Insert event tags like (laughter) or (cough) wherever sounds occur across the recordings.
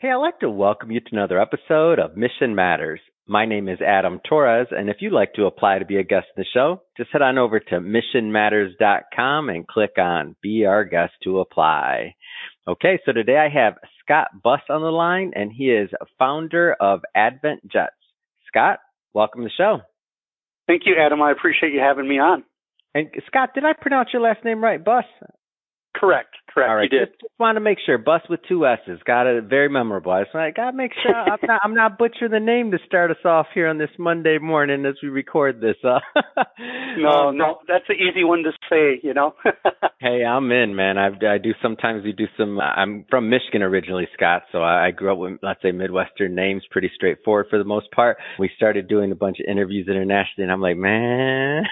Hey, I'd like to welcome you to another episode of Mission Matters. My name is Adam Torres, and if you'd like to apply to be a guest in the show, just head on over to missionmatters.com and click on Be Our Guest to apply. Okay, so today I have Scott Buss on the line, and he is founder of Advent Jets. Scott, welcome to the show. Thank you, Adam. I appreciate you having me on. And Scott, did I pronounce your last name right, Buss? Correct. Correct. All right. You did. Just, just want to make sure. Bus with two S's. Got it. Very memorable. I just like, got to make sure I'm not I'm not butchering the name to start us off here on this Monday morning as we record this. Uh, no, (laughs) no, that's an easy one to say. You know. (laughs) hey, I'm in, man. I I do sometimes we do some. I'm from Michigan originally, Scott. So I, I grew up with let's say Midwestern names, pretty straightforward for the most part. We started doing a bunch of interviews internationally, and I'm like, man.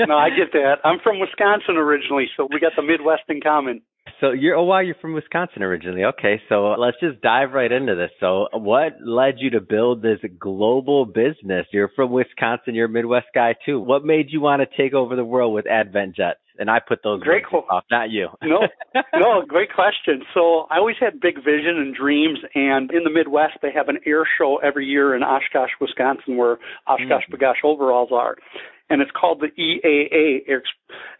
no, I (laughs) get that. I'm from Wisconsin originally, so we got the Midwest in common. So you're oh wow, you're from Wisconsin originally. Okay, so let's just dive right into this. So what led you to build this global business? You're from Wisconsin, you're a Midwest guy too. What made you want to take over the world with Advent Jets? And I put those great qu- off, not you. (laughs) no, (laughs) no, great question. So I always had big vision and dreams, and in the Midwest they have an air show every year in Oshkosh, Wisconsin, where Oshkosh mm. B'gosh overalls are and it's called the EAA, Air,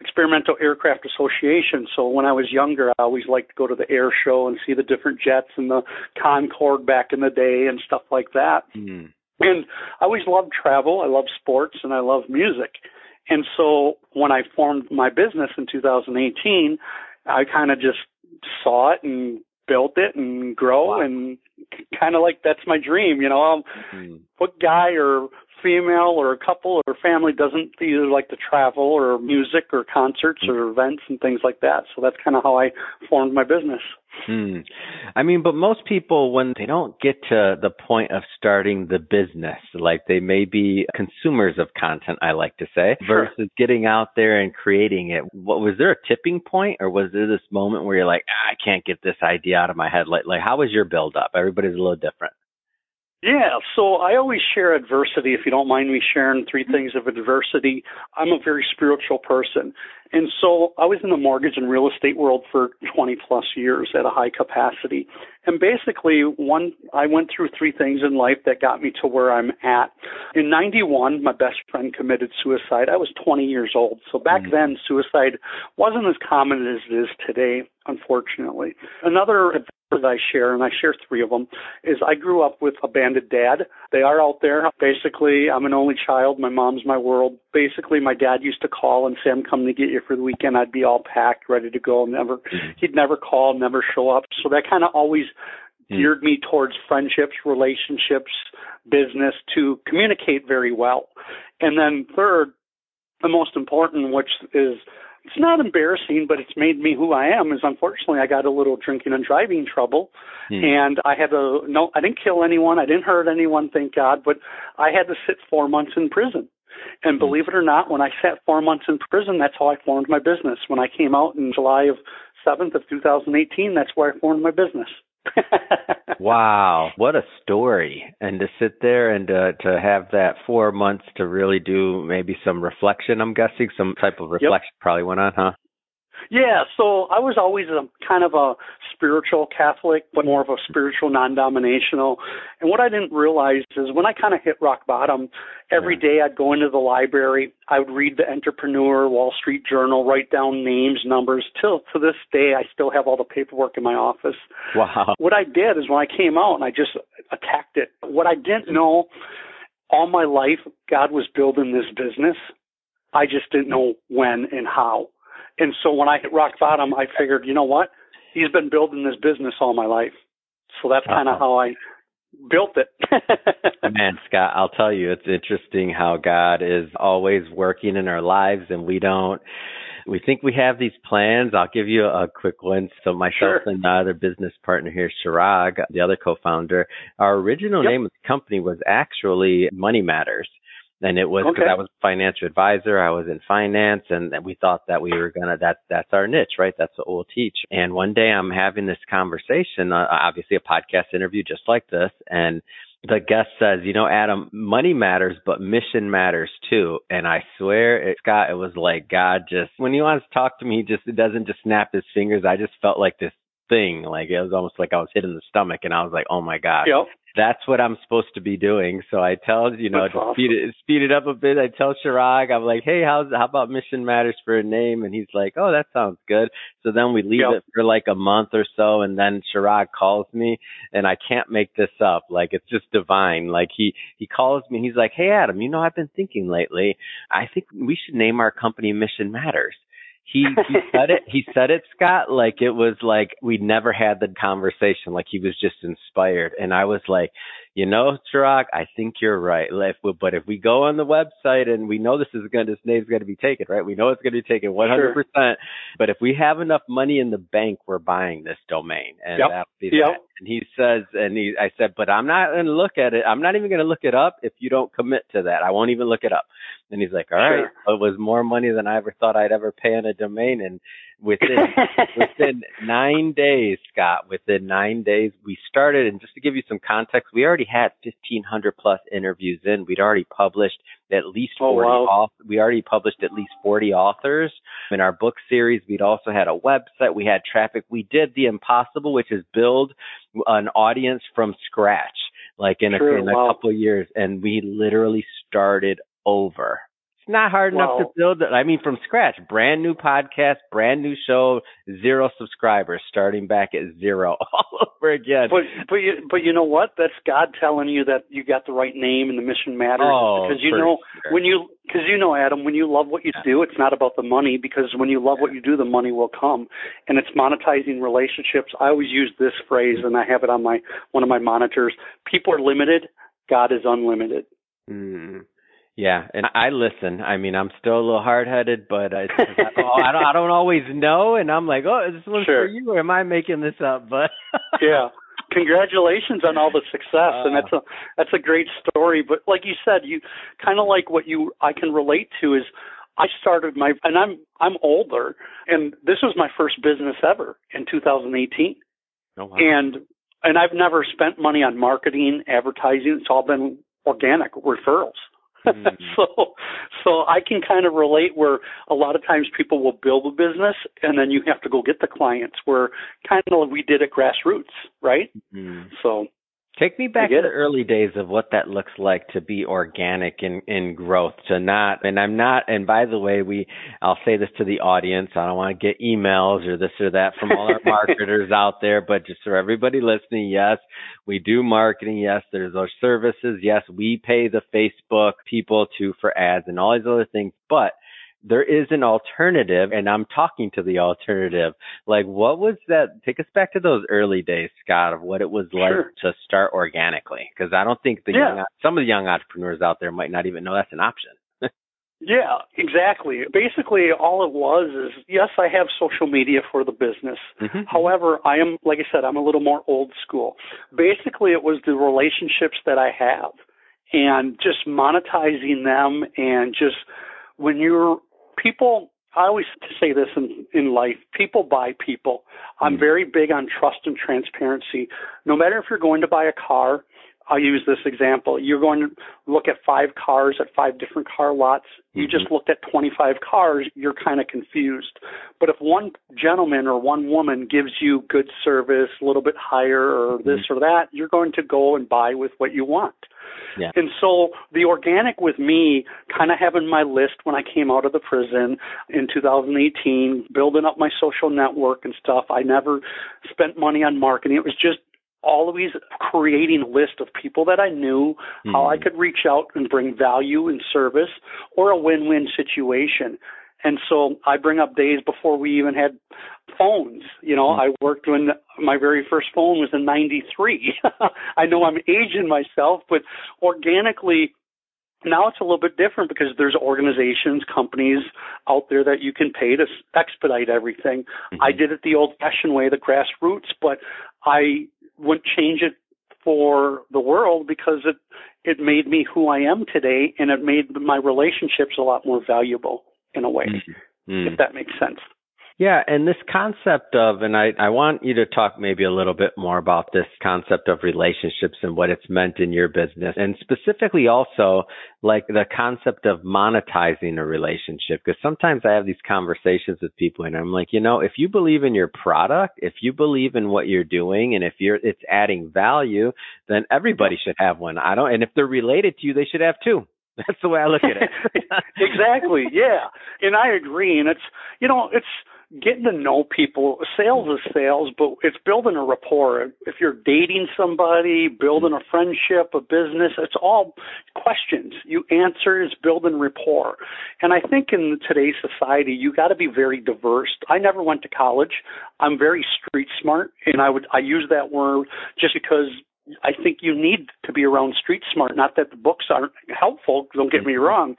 Experimental Aircraft Association. So when I was younger, I always liked to go to the air show and see the different jets and the Concorde back in the day and stuff like that. Mm. And I always loved travel. I love sports and I love music. And so when I formed my business in 2018, I kind of just saw it and built it and grow wow. and kind of like that's my dream, you know. Um, mm-hmm. What guy or female or a couple or family doesn't either like to travel or music or concerts or events and things like that. So that's kind of how I formed my business. Hmm. I mean, but most people, when they don't get to the point of starting the business, like they may be consumers of content, I like to say, sure. versus getting out there and creating it. What was there a tipping point, or was there this moment where you're like, ah, I can't get this idea out of my head? Like, like how was your build up? Everybody's a little different. Yeah, so I always share adversity. If you don't mind me sharing three things of adversity, I'm a very spiritual person. And so I was in the mortgage and real estate world for 20 plus years at a high capacity. And basically, one, I went through three things in life that got me to where I'm at. In 91, my best friend committed suicide. I was 20 years old. So back mm-hmm. then, suicide wasn't as common as it is today, unfortunately. Another that I share, and I share three of them, is I grew up with a banded dad. They are out there. Basically, I'm an only child. My mom's my world. Basically, my dad used to call and say, I'm coming to get you for the weekend. I'd be all packed, ready to go. Never, mm-hmm. he'd never call, never show up. So that kind of always mm-hmm. geared me towards friendships, relationships, business to communicate very well. And then third, the most important, which is it's not embarrassing, but it's made me who I am. Is unfortunately I got a little drinking and driving trouble, hmm. and I had to no, I didn't kill anyone, I didn't hurt anyone, thank God, but I had to sit four months in prison. And hmm. believe it or not, when I sat four months in prison, that's how I formed my business. When I came out in July of seventh of 2018, that's where I formed my business. (laughs) wow, what a story! And to sit there and to to have that four months to really do maybe some reflection. I'm guessing some type of reflection yep. probably went on, huh? Yeah, so I was always a kind of a spiritual Catholic, but more of a spiritual non-dominational. And what I didn't realize is when I kind of hit rock bottom, every day I'd go into the library, I would read the Entrepreneur, Wall Street Journal, write down names, numbers. Till to this day, I still have all the paperwork in my office. Wow. What I did is when I came out and I just attacked it. What I didn't know all my life, God was building this business. I just didn't know when and how. And so when I hit rock bottom, I figured, you know what? He's been building this business all my life. So that's kind of uh-huh. how I built it. (laughs) Man, Scott, I'll tell you, it's interesting how God is always working in our lives and we don't we think we have these plans. I'll give you a quick one. So myself sure. and my other business partner here, Chirag, the other co-founder, our original yep. name of the company was actually Money Matters. And it was because okay. I was a financial advisor, I was in finance, and we thought that we were gonna that that's our niche, right? That's what we'll teach. And one day I'm having this conversation, uh, obviously a podcast interview just like this, and the guest says, you know, Adam, money matters, but mission matters too. And I swear, it, Scott, it was like God just when he wants to talk to me, he just it doesn't just snap his fingers. I just felt like this thing. Like it was almost like I was hit in the stomach, and I was like, oh my god, Yep. that's what I'm supposed to be doing. So I tell you know That's to awesome. speed it speed it up a bit. I tell Chirag, I'm like, hey, how's how about Mission Matters for a name? And he's like, oh, that sounds good. So then we leave Yep. it for like a month or so, and then Chirag calls me, and I can't make this up. Like it's just divine. Like he he calls me, and he's like, hey, Adam, you know I've been thinking lately. I think we should name our company Mission Matters. He he (laughs) said it. He said it, Scott. Like it was like we never had the conversation. Like he was just inspired, and I was like, you know, Chirag, I think you're right. But if we go on the website and we know this is going, to this name's going to be taken, right? We know it's going to be taken 100. percent But if we have enough money in the bank, we're buying this domain, and Yep. that'll be Yep. that. And he says, and he, I said, but I'm not going to look at it. I'm not even going to look it up if you don't commit to that. I won't even look it up. And he's like, all right. Sure. It was more money than I ever thought I'd ever pay on a domain, and within (laughs) within nine days, Scott, within nine days, we started. And just to give you some context, we already had 1,500 plus interviews in. We'd already published at least Oh, 40 wow. auth- We already published at least 40 authors in our book series. We'd also had a website. We had traffic. We did the impossible, which is build an audience from scratch, like in, a, Sure, in a wow. couple of years. And we literally started over. Not hard enough to build it. I mean, from scratch, brand new podcast, brand new show, zero subscribers, starting back at zero (laughs) all over again. But but you but you know what? That's God telling you that you got the right name and the mission matters. Oh, because you know sure. when you because you know Adam, when you love what you do, it's not about the money. Because when you love what you do, the money will come, and it's monetizing relationships. I always use this phrase, and I have it on my one of my monitors. People are limited. God is unlimited. Mm. Yeah, and I listen. I mean, I'm still a little hard headed, but I, (laughs) I, don't, I don't. Always know, and I'm like, oh, is this one's Sure. for you, or am I making this up? (laughs) But yeah. Congratulations on all the success, and Uh. that's a that's a great story. But like you said, you kind of like what you I can relate to is I started my and I'm I'm older, and this was my first business ever in 2018, oh, wow. and and I've never spent money on marketing, advertising. It's all been organic referrals. Mm. (laughs) so so I can kind of relate where a lot of times people will build a business and then you have to go get the clients where kind of we did at grassroots, right? Mm. So Take me back to the it. early days of what that looks like to be organic in, in growth, to not, and I'm not, and by the way, we, I'll say this to the audience, I don't want to get emails or this or that from all our (laughs) marketers out there, but just for everybody listening, yes, we do marketing, yes, there's those services, yes, we pay the Facebook people to for ads and all these other things, but there is an alternative and I'm talking to the alternative. Like what was that? Take us back to those early days, Scott, of what it was like Sure. to start organically. Cause I don't think the Yeah. young, some of the young entrepreneurs out there might not even know that's an option. yeah, exactly. Basically all it was is yes, I have social media for the business. Mhm. However, I am like I said, I'm a little more old school. Basically it was the relationships that I have and just monetizing them and just when you're people I always say this in, in life people buy people. I'm Mm. very big on trust and transparency. No matter if you're going to buy a car, I'll use this example. You're going to look at five cars at five different car lots. You Mhm. just looked at 25 cars, you're kind of confused. But if one gentleman or one woman gives you good service, a little bit higher or this or that, you're going to go and buy with what you want. Yeah. And so the organic with me, kind of having my list when I came out of the prison in 2018, building up my social network and stuff. I never spent money on marketing. It was just always creating a list of people that I knew, how I Mm. could reach out and bring value and service or a win-win situation. And so I bring up days before we even had phones. You know, Mm. I worked when my very first phone was in 93. (laughs) I know I'm aging myself, but organically, now it's a little bit different because there's organizations, companies out there that you can pay to expedite everything. I Mhm. did it the old fashioned way, the grassroots, but I wouldn't change it for the world because it it made me who I am today and it made my relationships a lot more valuable in a way, Mm. if that makes sense. Yeah, and this concept of, and I, I want you to talk maybe a little bit more about this concept of relationships and what it's meant in your business, and specifically also like the concept of monetizing a relationship. Because sometimes I have these conversations with people, and I'm like, you know, if you believe in your product, if you believe in what you're doing, and if you're it's adding value, then everybody should have one. I don't, and if they're related to you, they should have two. (laughs) That's the way I look at it. (laughs) (laughs) exactly. Yeah. And I agree. And it's, you know, it's, getting to know people. Sales is sales, but it's building a rapport. If you're dating somebody, building a friendship, a business, it's all questions. You answer is building rapport. And I think in today's society, you got to be very diverse. I never went to college. I'm very street smart, and I would I use that word just because I think you need to be around street smart. Not that the books aren't helpful, don't get me mm-hmm. wrong,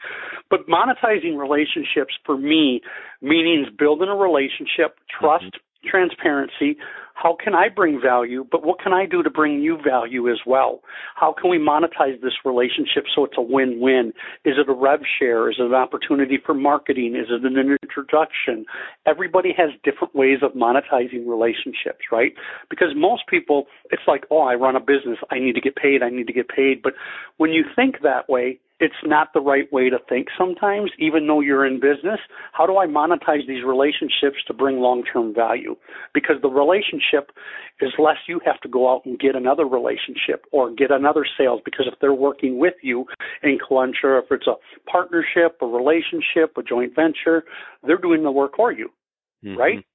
but monetizing relationships for me means building a relationship, trust, mm-hmm. transparency, how can I bring value, but what can I do to bring you value as well? How can we monetize this relationship so it's a win-win? Is it a rev share? Is it an opportunity for marketing? Is it an introduction? Everybody has different ways of monetizing relationships, right? Because most people, it's like, oh, I run a business. I need to get paid. I need to get paid. But when you think that way, it's not the right way to think sometimes, even though you're in business. How do I monetize these relationships to bring long term value? Because the relationship is less you have to go out and get another relationship or get another sales because if they're working with you in Kalentra, if it's a partnership, a relationship, a joint venture, they're doing the work for you, mm-hmm. right?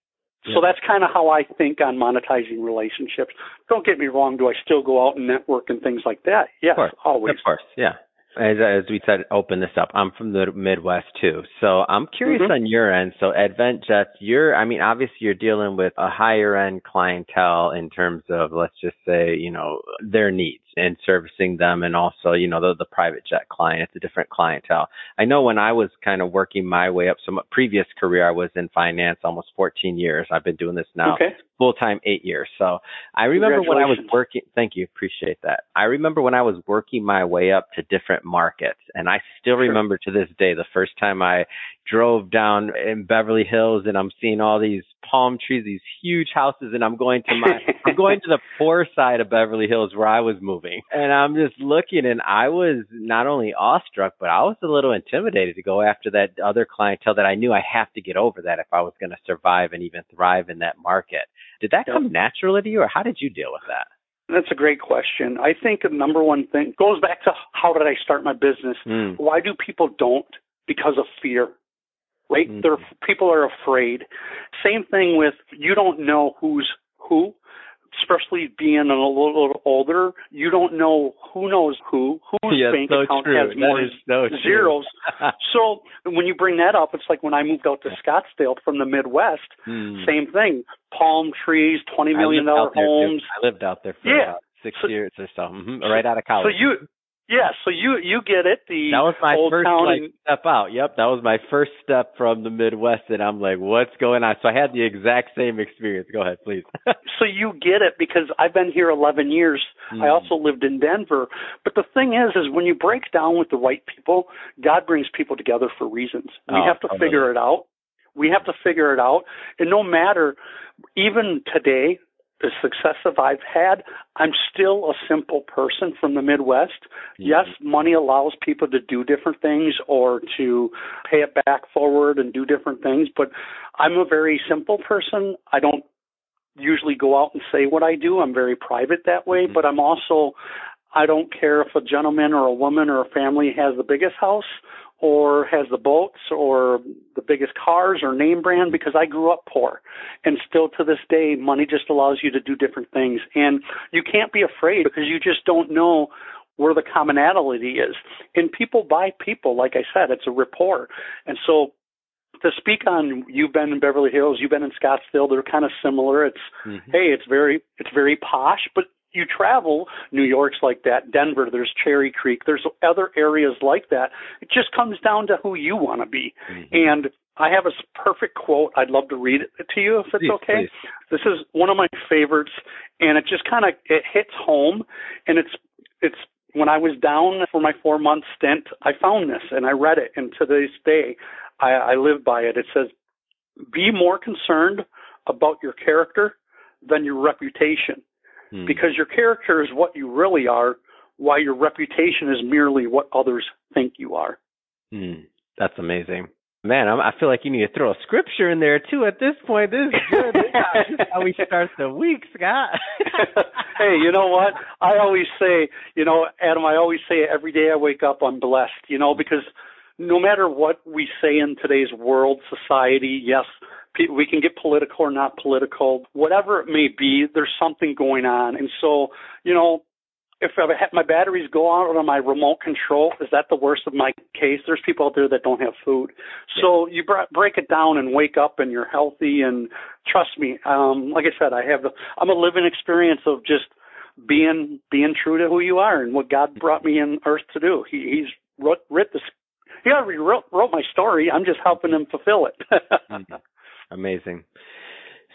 So that's kind of how I think on monetizing relationships. Don't get me wrong. Do I still go out and network and things like that? Yes, of always. Of course, yeah as as we said, open this up. I'm from the Midwest too, so I'm curious mm-hmm. on your end. So Advent Jets, you're, I mean, obviously you're dealing with a higher end clientele in terms of, let's just say, you know, their needs and servicing them, and also, you know, the the private jet client. It's a different clientele. I know when I was kind of working my way up, some previous career, I was in finance almost 14 years. I've been doing this now okay full time eight years. So I remember when I was working. Thank you, appreciate that. I remember when I was working my way up to different markets, and I still sure. remember to this day the first time I drove down in Beverly Hills and I'm seeing all these palm trees, these huge houses, and I'm going to my (laughs) I'm going to the poor side of Beverly Hills where I was moving, and I'm just looking, and I was not only awestruck, but I was a little intimidated to go after that other clientele that I knew I have to get over that if I was going to survive and even thrive in that market. Did that come naturally to you, or how did you deal with that? That's a great question. I think the number one thing goes back to how did I start my business? Mm. Why do people don't? Because of fear right? Mm-hmm. They're, people are afraid. Same thing with you don't know who's who, especially being a little, older. You don't know who knows who, whose yes, bank so account true. has more so zeros. (laughs) so when you bring that up, it's like when I moved out to Scottsdale from the Midwest. Mm. Same thing. Palm trees, twenty million dollar homes. I lived out there for yeah. about six so, years or so, mm-hmm. right out of college. So you yeah, so you you get it. The that was my old first town like, and, step out. Yep, that was my first step from the Midwest, and I'm like, what's going on? So I had the exact same experience. Go ahead, please. (laughs) so you get it because I've been here 11 years. Mm. I also lived in Denver. But the thing is, is when you break down with the right people, God brings people together for reasons. We oh, have to totally. figure it out. We have to figure it out. And no matter, even today, the success that I've had, I'm still a simple person from the Midwest. Mm-hmm. Yes, money allows people to do different things or to pay it back forward and do different things, but I'm a very simple person. I don't usually go out and say what I do. I'm very private that way, mm-hmm. but I'm also I don't care if a gentleman or a woman or a family has the biggest house or has the boats or the biggest cars or name brand because I grew up poor. And still to this day, money just allows you to do different things. And you can't be afraid because you just don't know where the commonality is. And people buy people, like I said, it's a rapport. And so to speak on you've been in Beverly Hills, you've been in Scottsdale, they're kind of similar. It's mm-hmm. hey, it's very it's very posh, but you travel, New York's like that, Denver, there's Cherry Creek, there's other areas like that. It just comes down to who you want to be. Mm-hmm. And I have a perfect quote. I'd love to read it to you if it's please, okay. Please. This is one of my favorites, and it just kind of it hits home. And it's it's when I was down for my four month stint, I found this and I read it, and to this day, I, I live by it. It says, be more concerned about your character than your reputation. Hmm. Because your character is what you really are, while your reputation is merely what others think you are. Hmm. That's amazing. Man, I'm, i feel like you need to throw a scripture in there too. At this point, this is good. this is how we start the week, Scott. (laughs) hey, you know what? I always say, you know, Adam. I always say every day I wake up, I'm blessed. You know, because no matter what we say in today's world, society, yes, we can get political or not political, whatever it may be. There's something going on, and so you know, if my batteries go out on my remote control, is that the worst of my case? There's people out there that don't have food. Yeah. So you break it down and wake up and you're healthy. And trust me, um, like I said, I have the, I'm a living experience of just being, being true to who you are and what God brought me in earth to do. He, he's wrote, writ this, he already wrote, wrote my story. I'm just helping him fulfill it. (laughs) Amazing.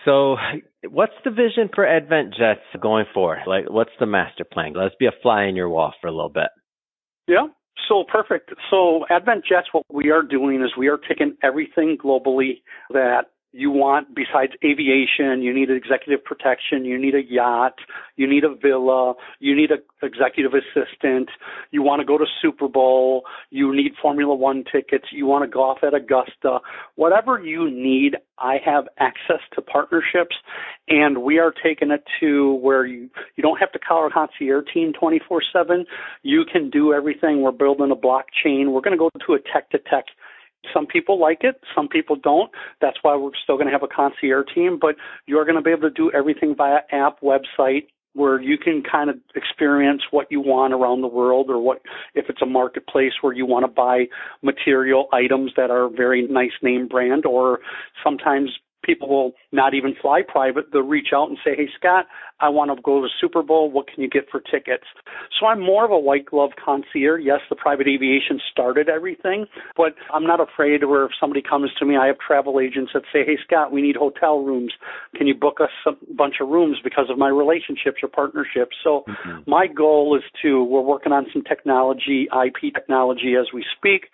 So, what's the vision for Advent Jets going forward? Like, what's the master plan? Let's be a fly in your wall for a little bit. Yeah. So perfect. So Advent Jets, what we are doing is we are taking everything globally that you want besides aviation you need executive protection you need a yacht you need a villa you need an executive assistant you want to go to super bowl you need formula one tickets you want to golf at augusta. Whatever you need i have access to partnerships and we are taking it to where you you don't have to call our concierge team 24 7 you can do everything. We're building a blockchain. We're going to go to a tech to tech some people like it, some people don't. That's why we're still going to have a concierge team, but you're going to be able to do everything via app, website, where you can kind of experience what you want around the world or what if it's a marketplace where you want to buy material items that are very nice name brand or sometimes people will not even fly private. They'll reach out and say, Hey, Scott, I want to go to the Super Bowl. What can you get for tickets? So I'm more of a white glove concierge. Yes, the private aviation started everything, but I'm not afraid where if somebody comes to me, I have travel agents that say, Hey, Scott, we need hotel rooms. Can you book us a bunch of rooms because of my relationships or partnerships? So mm-hmm. my goal is to, we're working on some technology, IP technology as we speak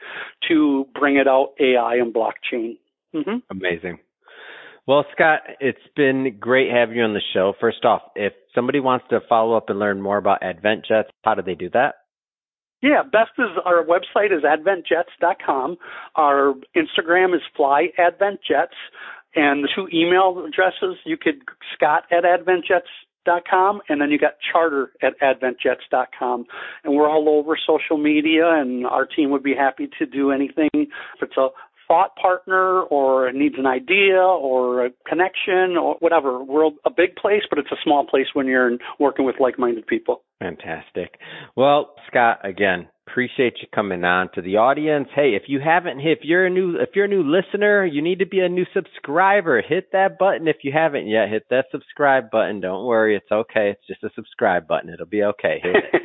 to bring it out AI and blockchain. Mm-hmm. Amazing. Well, Scott, it's been great having you on the show. First off, if somebody wants to follow up and learn more about AdventJets, how do they do that? Yeah, best is our website is adventjets.com. Our Instagram is flyadventjets. And the two email addresses, you could scott at adventjets.com and then you got charter at adventjets.com. And we're all over social media and our team would be happy to do anything. If it's a thought partner or needs an idea or a connection or whatever. We're a big place, but it's a small place when you're working with like-minded people. Fantastic. Well, Scott, again, appreciate you coming on to the audience. Hey, if you haven't if you're a new if you're a new listener, you need to be a new subscriber. Hit that button if you haven't yet. Hit that subscribe button. Don't worry, it's okay. It's just a subscribe button. It'll be okay. (laughs)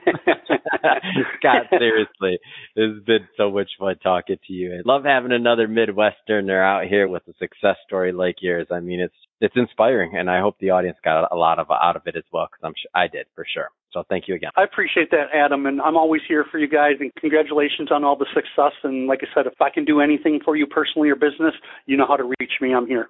(laughs) Scott, seriously, it's been so much fun talking to you. I love having another Midwesterner out here with a success story like yours. I mean, it's it's inspiring, and I hope the audience got a lot of out of it as well because I'm sure I did for sure. So thank you again. I appreciate that, Adam, and I'm always here for you guys. And congratulations on all the success. And like I said, if I can do anything for you personally or business, you know how to reach me. I'm here.